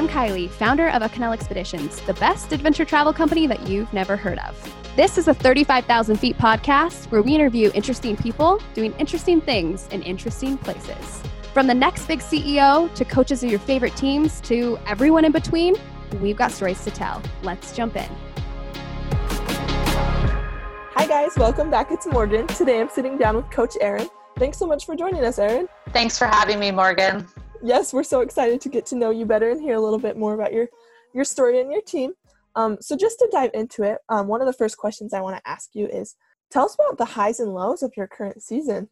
I'm Kylie, founder of Acanela Expeditions, the best adventure travel company that you've never heard of. This is a 35,000 feet podcast where we interview interesting people doing interesting things in interesting places. From the next big CEO to coaches of your favorite teams to everyone in between, we've got stories to tell. Let's jump in. Hi, guys. Welcome back. It's Morgan. Today I'm sitting down with Coach Erin. Thanks so much for joining us, Erin. Thanks for having me, Morgan. Yes, we're so excited to get to know you better and hear a little bit more about your, your story and your team. Um, so, just to dive into it, um, one of the first questions I want to ask you is tell us about the highs and lows of your current season.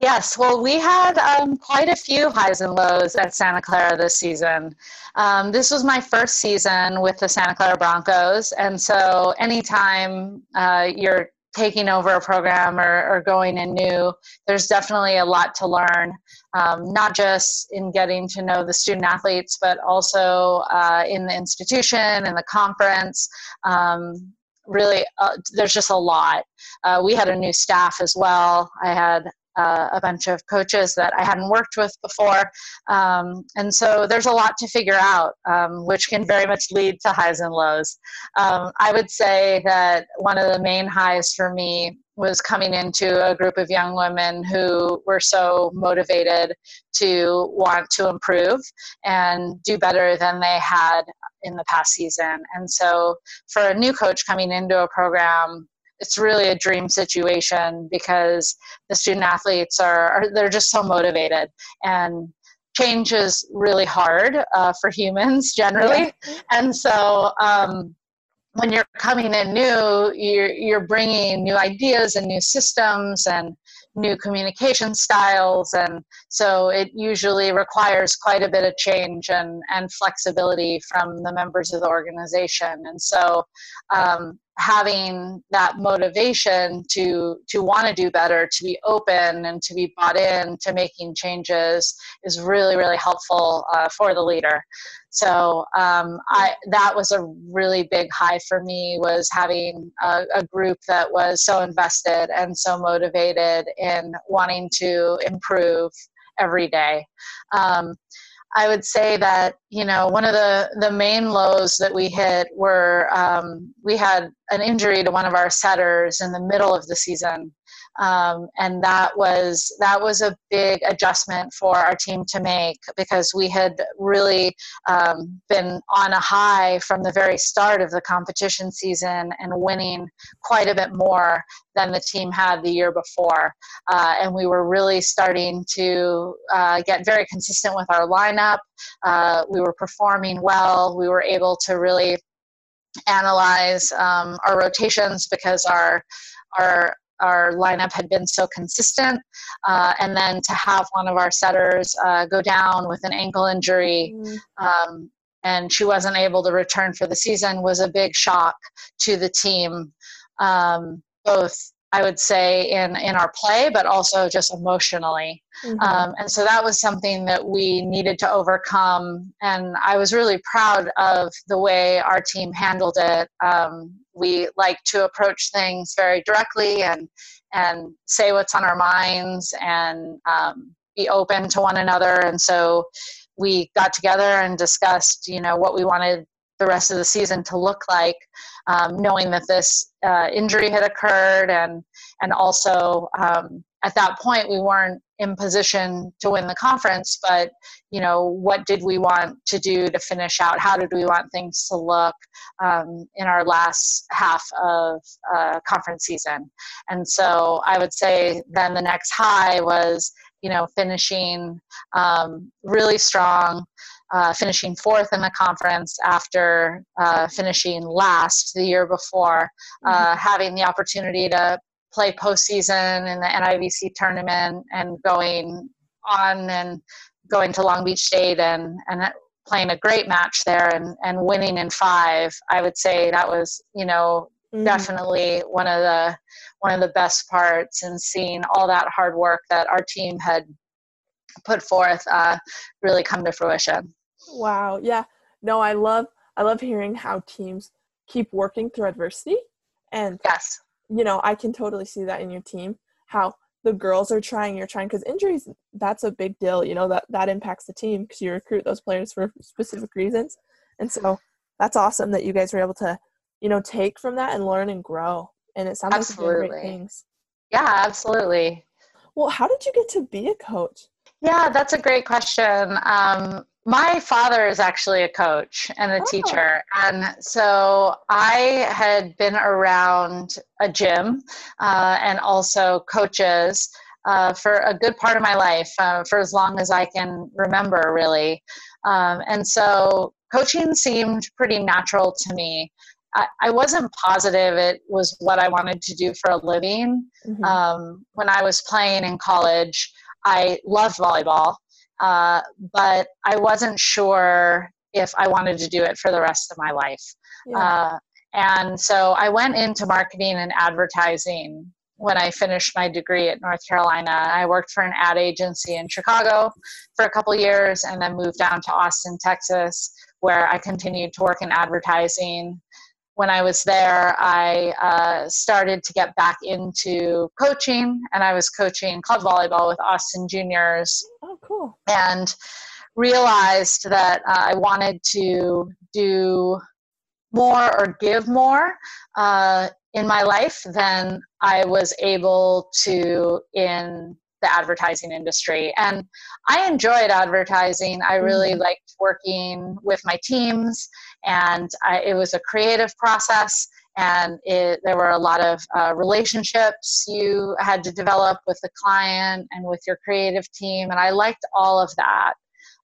Yes, well, we had um, quite a few highs and lows at Santa Clara this season. Um, this was my first season with the Santa Clara Broncos, and so anytime uh, you're taking over a program or, or, going in new, there's definitely a lot to learn, um, not just in getting to know the student athletes, but also uh, in the institution and the conference. Um, really, uh, there's just a lot. Uh, we had a new staff as well. I had uh, a bunch of coaches that I hadn't worked with before. Um, and so there's a lot to figure out, um, which can very much lead to highs and lows. Um, I would say that one of the main highs for me was coming into a group of young women who were so motivated to want to improve and do better than they had in the past season. And so for a new coach coming into a program, it's really a dream situation because the student athletes are, are they're just so motivated. And change is really hard uh, for humans generally. Yeah. and so um, when you're coming in new you're, you're bringing new ideas and new systems and new communication styles. And so it usually requires quite a bit of change and, and flexibility from the members of the organization. And so um, having that motivation to to want to do better to be open and to be bought in to making changes is really really helpful uh, for the leader so um, I, that was a really big high for me was having a, a, group that was so invested and so motivated in wanting to improve every day. Um, I would say that you know one of the the main lows that we hit were um, we had an injury to one of our setters in the middle of the season, um, and that was that was a big adjustment for our team to make because we had really um, been on a high from the very start of the competition season and winning quite a bit more than the team had the year before. Uh, and we were really starting to uh, get very consistent with our lineup. Uh, we were performing well. We were able to really analyze um, our rotations because our our our lineup had been so consistent. Uh, and then to have one of our setters uh, go down with an ankle injury mm. um, and she wasn't able to return for the season was a big shock to the team, um, both I would say in in our play, but also just emotionally. Mm-hmm. Um, and so that was something that we needed to overcome. And I was really proud of the way our team handled it. Um, we like to approach things very directly and and say what's on our minds and um, be open to one another. And so we got together and discussed, you know, what we wanted the rest of the season to look like, um, knowing that this uh, injury had occurred, and and also um, at that point we weren't in position to win the conference, but you know what did we want to do to finish out? How did we want things to look um, in our last half of uh, conference season? And so I would say then the next high was you know finishing um, really strong uh, finishing fourth in the conference after uh, finishing last the year before, uh, mm-hmm. having the opportunity to play postseason in the NIVC tournament and going on and going to Long Beach State and, and playing a great match there and, and winning in five. I would say that was, you know, mm-hmm. definitely one of the one of the best parts and seeing all that hard work that our team had put forth uh, really come to fruition. Wow. Yeah. No, I love I love hearing how teams keep working through adversity. And yes, you know, I can totally see that in your team. How the girls are trying, you're trying because injuries that's a big deal. You know that that impacts the team because you recruit those players for specific reasons, and so that's awesome that you guys were able to, you know, take from that and learn and grow. And it sounds absolutely. like great things. Yeah, absolutely. Well, how did you get to be a coach? Yeah, that's a great question. Um, my father is actually a coach and a oh. teacher. And so I had been around a gym uh, and also coaches uh, for a good part of my life, uh, for as long as I can remember, really. Um, and so coaching seemed pretty natural to me. I, I, wasn't positive it was what I wanted to do for a living. Mm-hmm. Um, when I was playing in college, I loved volleyball. Uh, but I wasn't sure if I wanted to do it for the rest of my life. Yeah. Uh, and so I went into marketing and advertising when I finished my degree at North Carolina. I worked for an ad agency in Chicago for a couple years and then moved down to Austin, Texas, where I continued to work in advertising when I was there, I uh, started to get back into coaching, and I was coaching club volleyball with Austin Juniors. Oh, cool! And realized that uh, I wanted to do more or give more uh, in my life than I was able to in the advertising industry. And I enjoyed advertising. I really mm-hmm. liked working with my teams, and I, it was a creative process. And it, there were a lot of uh, relationships you had to develop with the client and with your creative team. And I liked all of that.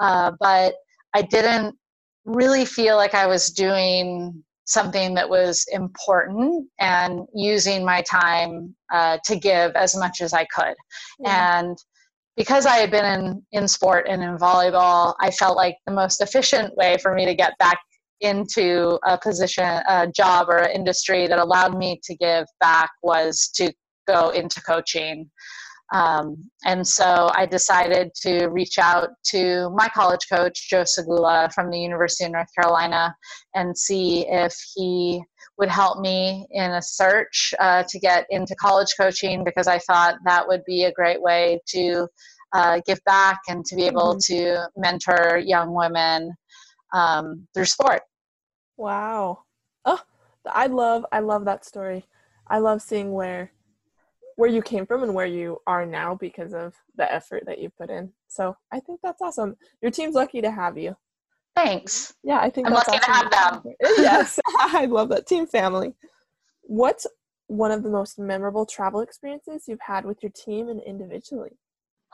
Uh, but I didn't really feel like I was doing something that was important and using my time uh, to give as much as I could. Yeah. And because I had been in, in sport and in volleyball, I felt like the most efficient way for me to get back into a position, a job, or an industry that allowed me to give back was to go into coaching. Um, and so I decided to reach out to my college coach, Joe Sagula from the University of North Carolina, and see if he would help me in a search uh, to get into college coaching because I thought that would be a great way to uh, give back and to be able mm-hmm. to mentor young women um, through sport. Wow. Oh, I love I love that story. I love seeing where where you came from and where you are now because of the effort that you put in. So I think that's awesome. Your team's lucky to have you. Thanks. Yeah, I think I'm lucky awesome. to have them. yes, I love that team family. What's one of the most memorable travel experiences you've had with your team and individually?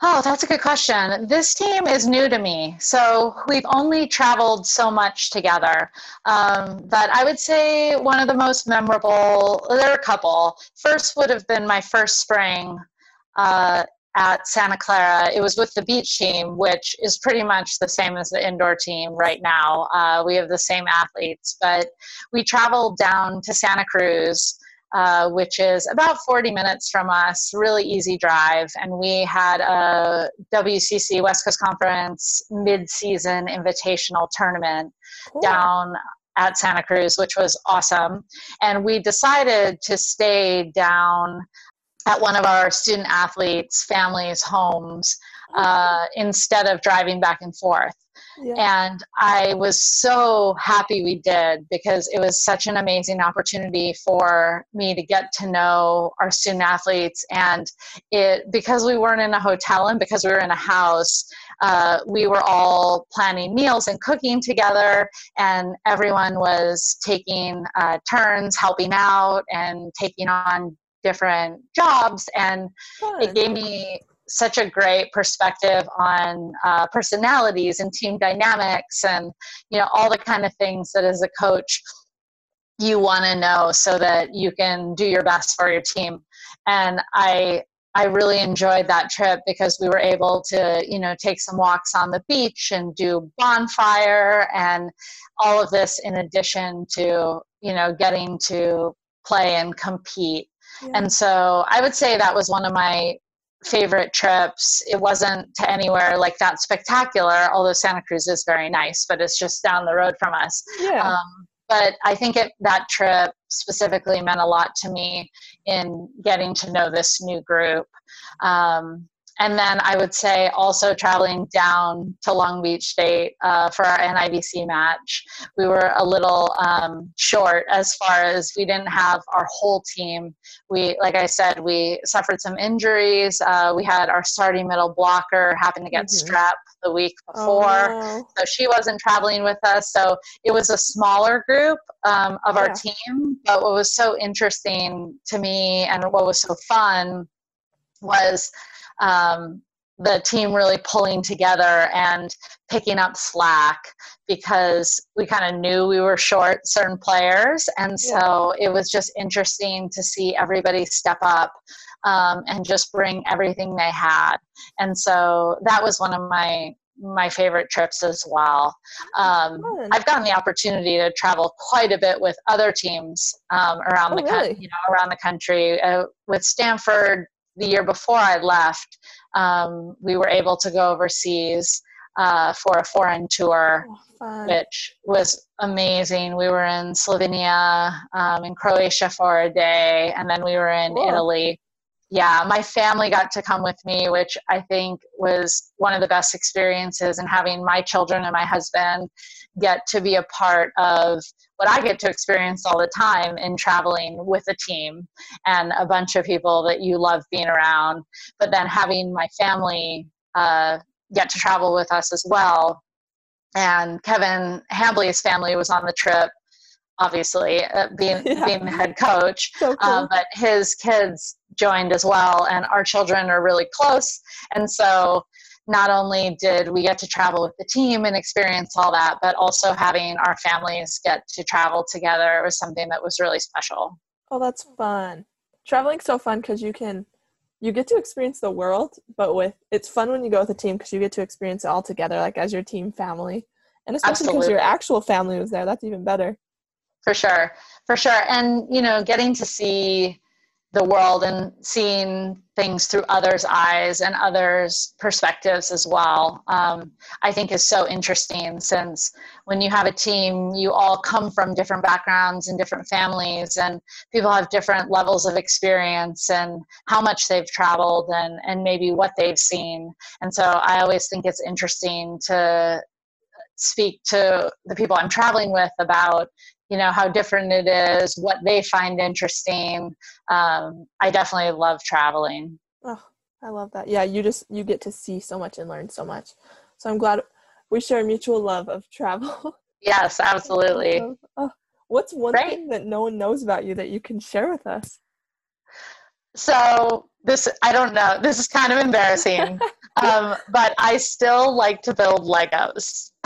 Oh, that's a good question. This team is new to me, so we've only traveled so much together. Um, but I would say one of the most memorable, there are a couple. First would have been my first spring uh, at Santa Clara. It was with the beach team, which is pretty much the same as the indoor team right now. Uh, we have the same athletes, but we traveled down to Santa Cruz uh, which is about 40 minutes from us, really easy drive. And we had a WCC West Coast Conference mid-season invitational tournament cool. down at Santa Cruz, which was awesome. And we decided to stay down at one of our student athletes' families' homes uh, instead of driving back and forth. Yeah. And I was so happy we did because it was such an amazing opportunity for me to get to know our student athletes. And it because we weren't in a hotel and because we were in a house, uh, we were all planning meals and cooking together, and everyone was taking uh, turns helping out and taking on different jobs. And it gave me such a great perspective on uh, personalities and team dynamics and you know all the kind of things that as a coach you want to know so that you can do your best for your team and i i really enjoyed that trip because we were able to you know take some walks on the beach and do bonfire and all of this in addition to you know getting to play and compete yeah. and so i would say that was one of my favorite trips. It wasn't to anywhere like that spectacular, although Santa Cruz is very nice, but it's just down the road from us. Yeah. Um, but I think it, that trip specifically meant a lot to me in getting to know this new group. Um, and then I would say also traveling down to Long Beach State uh, for our NIVC match. We were a little um, short as far as we didn't have our whole team. We, like I said, we suffered some injuries. Uh, we had our starting middle blocker happen to get mm-hmm. strep the week oh, before, oh, so she wasn't traveling with us. So it was a smaller group um, of yeah. our team. But what was so interesting to me and what was so fun was um, the team really pulling together and picking up slack because we kind of knew we were short certain players and so yeah. it was just interesting to see everybody step up um, and just bring everything they had and so that was one of my my favorite trips as well. Um, I've gotten the opportunity to travel quite a bit with other teams um, around oh, the really? you know around the country. Uh, with Stanford, the year before I left, um, we were able to go overseas uh, for a foreign tour, oh, which was amazing. We were in Slovenia, um, in Croatia for a day, and then we were in cool. Italy. Yeah, my family got to come with me, which I think was one of the best experiences. And having my children and my husband get to be a part of what I get to experience all the time in traveling with a team and a bunch of people that you love being around. But then having my family uh, get to travel with us as well. And Kevin Hambly's family was on the trip, obviously, uh, being, yeah. being the head coach. So cool. um, but his kids joined as well, and our children are really close. And so not only did we get to travel with the team and experience all that, but also having our families get to travel together was something that was really special. Oh, that's fun. Traveling's so fun because you can you get to experience the world, but with it's fun when you go with a team because you get to experience it all together, like as your team family, and especially because your actual family was there. That's even better. For sure, for sure, and you know, getting to see the world and seeing things through others' eyes and others' perspectives as well, um, I think is so interesting since when you have a team, you all come from different backgrounds and different families, and people have different levels of experience and how much they've traveled and, and maybe what they've seen. And so I always think it's interesting to speak to the people I'm traveling with about you know how different it is what they find interesting. Um, i definitely love traveling. Oh i love that. Yeah you just you get to see so much and learn so much. So i'm glad we share a mutual love of travel. Yes absolutely. Oh, what's one Great. thing that no one knows about you that you can share with us? So this i don't know. This is kind of embarrassing. Um, but i still like to build legos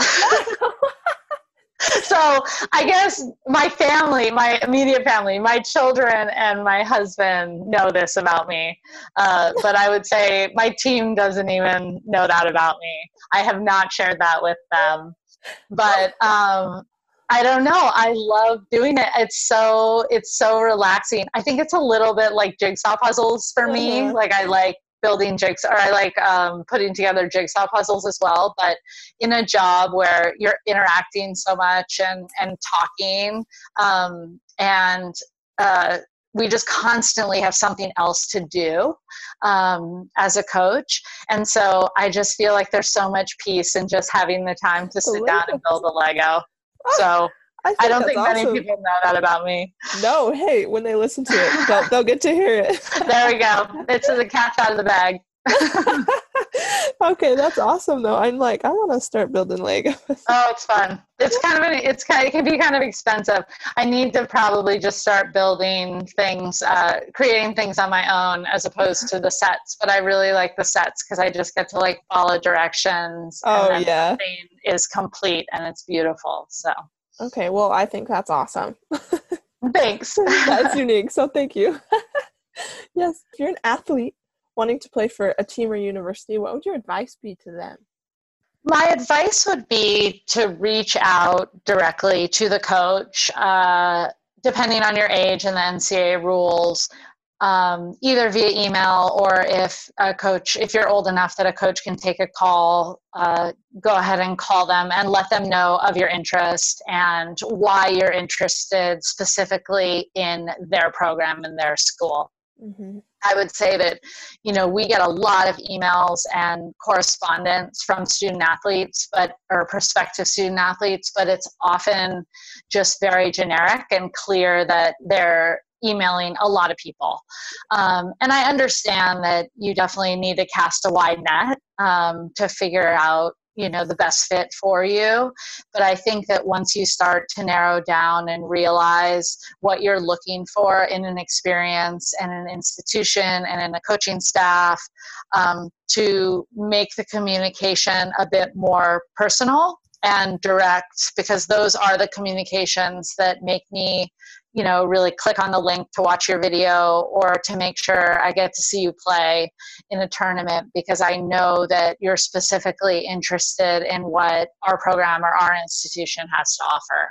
so I guess my family, my immediate family, my children and my husband know this about me. Uh, but I would say my team doesn't even know that about me. I have not shared that with them. But um, I don't know. I love doing it. It's so it's so relaxing. I think it's a little bit like jigsaw puzzles for me. Mm-hmm. Like I like building jigs or I like um, putting together jigsaw puzzles as well. But in a job where you're interacting so much and, and talking um, and uh, we just constantly have something else to do um, as a coach. And so I just feel like there's so much peace in just having the time to sit down and build a Lego. So I, I don't think awesome. many people know that about me. No, hey, when they listen to it, they'll, they'll get to hear it. there we go. It's the cat's out of the bag. okay, that's awesome though. I'm like, I want to start building Legos. oh, it's fun. It's kind of an, it's kind. It can be kind of expensive. I need to probably just start building things, uh, creating things on my own as opposed to the sets. But I really like the sets because I just get to like follow directions. Oh yeah, is complete and it's beautiful. So Okay, well, I think that's awesome. Thanks. that's unique. So thank you. yes, if you're an athlete wanting to play for a team or university, what would your advice be to them? My advice would be to reach out directly to the coach, uh, depending on your age and the NCAA rules um, either via email or if a coach, if you're old enough that a coach can take a call, uh, go ahead and call them and let them know of your interest and why you're interested specifically in their program and their school. Mm-hmm. I would say that, you know, we get a lot of emails and correspondence from student athletes, but or prospective student athletes, but it's often just very generic and clear that they're emailing a lot of people. Um, and I understand that you definitely need to cast a wide net um, to figure out you know the best fit for you but i think that once you start to narrow down and realize what you're looking for in an experience and an institution and in a coaching staff um, to make the communication a bit more personal and direct because those are the communications that make me you know really click on the link to watch your video or to make sure i get to see you play in a tournament because i know that you're specifically interested in what our program or our institution has to offer.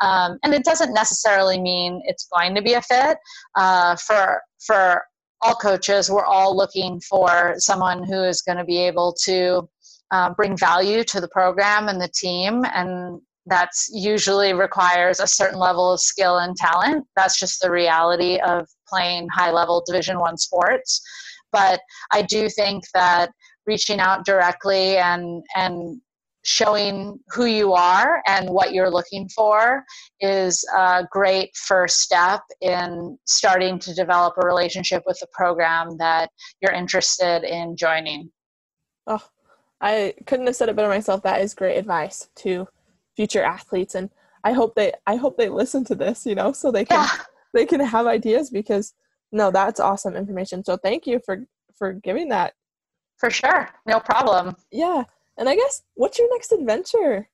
Um, and it doesn't necessarily mean it's going to be a fit. Uh, for for all coaches we're all looking for someone who is going to be able to uh, bring value to the program and the team and that's usually requires a certain level of skill and talent. That's just the reality of playing high level division one sports. But i do think that reaching out directly and and showing who you are and what you're looking for is a great first step in starting to develop a relationship with the program that you're interested in joining. Oh I couldn't have said it better myself. That is great advice to future athletes, and I hope they I hope they listen to this, you know, so they can yeah. they can have ideas because no, that's awesome information. So thank you for for giving that. For sure, no problem. Yeah, and I guess what's your next adventure?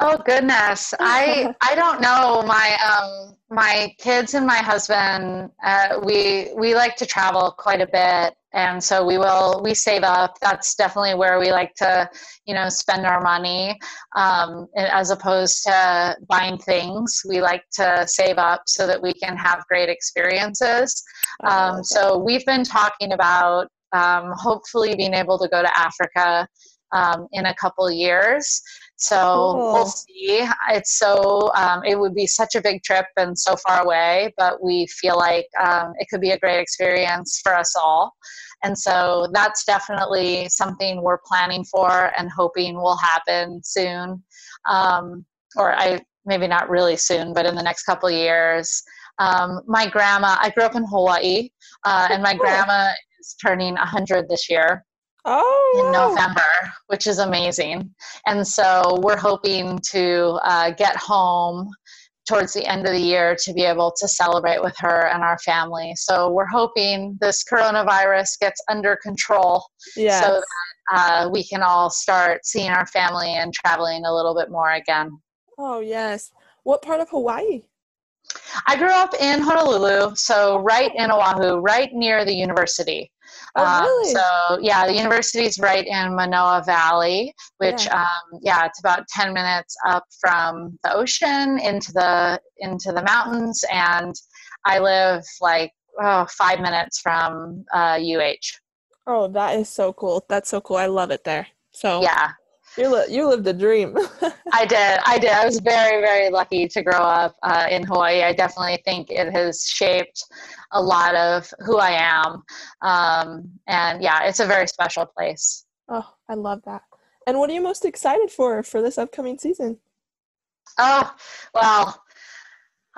Oh goodness, I I don't know. My um my kids and my husband, uh, we we like to travel quite a bit, and so we will we save up. That's definitely where we like to, you know, spend our money, um, as opposed to buying things. We like to save up so that we can have great experiences. Um, so we've been talking about um, hopefully being able to go to Africa um, in a couple years. So cool. we'll see. It's so um, it would be such a big trip and so far away, but we feel like um, it could be a great experience for us all. And so that's definitely something we're planning for and hoping will happen soon. Um, or I maybe not really soon, but in the next couple years. Um, my grandma, I grew up in Hawaii, uh, and my grandma is turning 100 this year oh, in November, which is amazing. And so we're hoping to uh, get home towards the end of the year to be able to celebrate with her and our family. So we're hoping this coronavirus gets under control yes. so that uh, we can all start seeing our family and traveling a little bit more again. Oh, yes. What part of Hawaii? I grew up in Honolulu, so right in Oahu, right near the university. Oh, um, really? Um, so yeah, the university is right in Manoa Valley, which yeah. Um, yeah, it's about ten minutes up from the ocean into the into the mountains, and I live like oh, five minutes from uh, UH. Oh, that is so cool. That's so cool. I love it there. So yeah, you li- you lived the dream. I did. I did. I was very very lucky to grow up uh, in Hawaii. I definitely think it has shaped a lot of who I am. Um, and yeah, it's a very special place. Oh, I love that. And what are you most excited for for this upcoming season? Oh, well,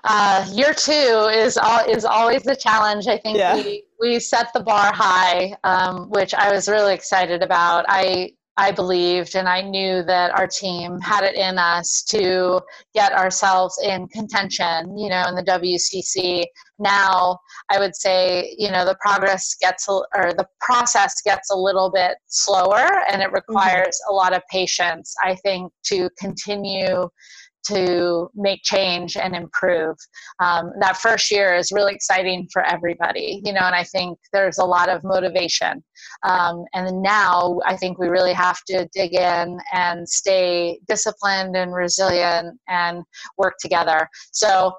uh, year two is all, is always the challenge. I think yeah. we we set the bar high, um, which I was really excited about. I I believed and I knew that our team had it in us to get ourselves in contention, you know, in the WCC. Now, I would say, you know, the progress gets, or the process gets a little bit slower and it mm-hmm. requires mm-hmm. a lot of patience, I think, to continue to make change and improve. Um, that first year is really exciting for everybody, you know, and I think there's a lot of motivation. Um, and now I think we really have to dig in and stay disciplined and resilient and work together. So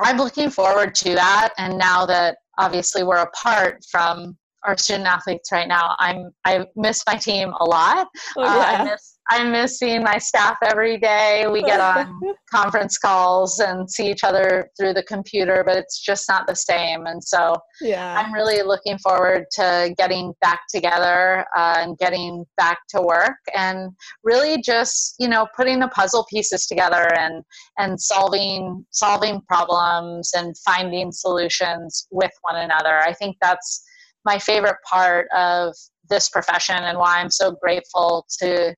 I'm looking forward to that. And now that obviously we're apart from our student athletes right now, I'm I miss my team a lot. Oh, yeah. uh, I miss I miss seeing my staff every day. We get on conference calls and see each other through the computer, but it's just not the same. And so Yeah. I'm really looking forward to getting back together uh, and getting back to work and really just you know putting the puzzle pieces together and and solving solving problems and finding solutions with one another. I think that's my favorite part of this profession and why I'm so grateful to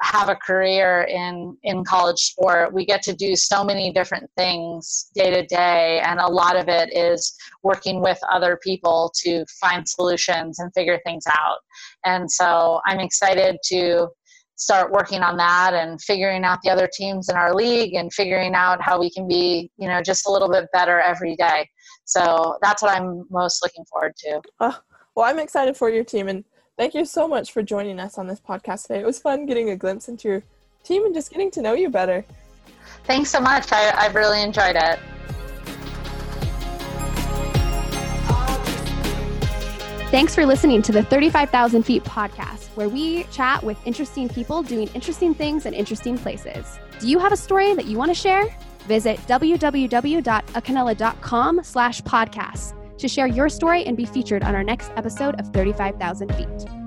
have a career in in college sport we get to do so many different things day to day and a lot of it is working with other people to find solutions and figure things out. And so i'm excited to start working on that and figuring out the other teams in our league and figuring out how we can be you know just a little bit better every day. So that's what i'm most looking forward to. Oh, well, I'm excited for your team, and thank you so much for joining us on this podcast today. It was fun getting a glimpse into your team and just getting to know you better. thanks so much I, i've really enjoyed it Thanks for listening to the 35,000 Feet podcast, where we chat with interesting people doing interesting things in interesting places. Do you have a story that you want to share? Visit www.acanela.com slash podcast to share your story and be featured on our next episode of 35,000 Feet.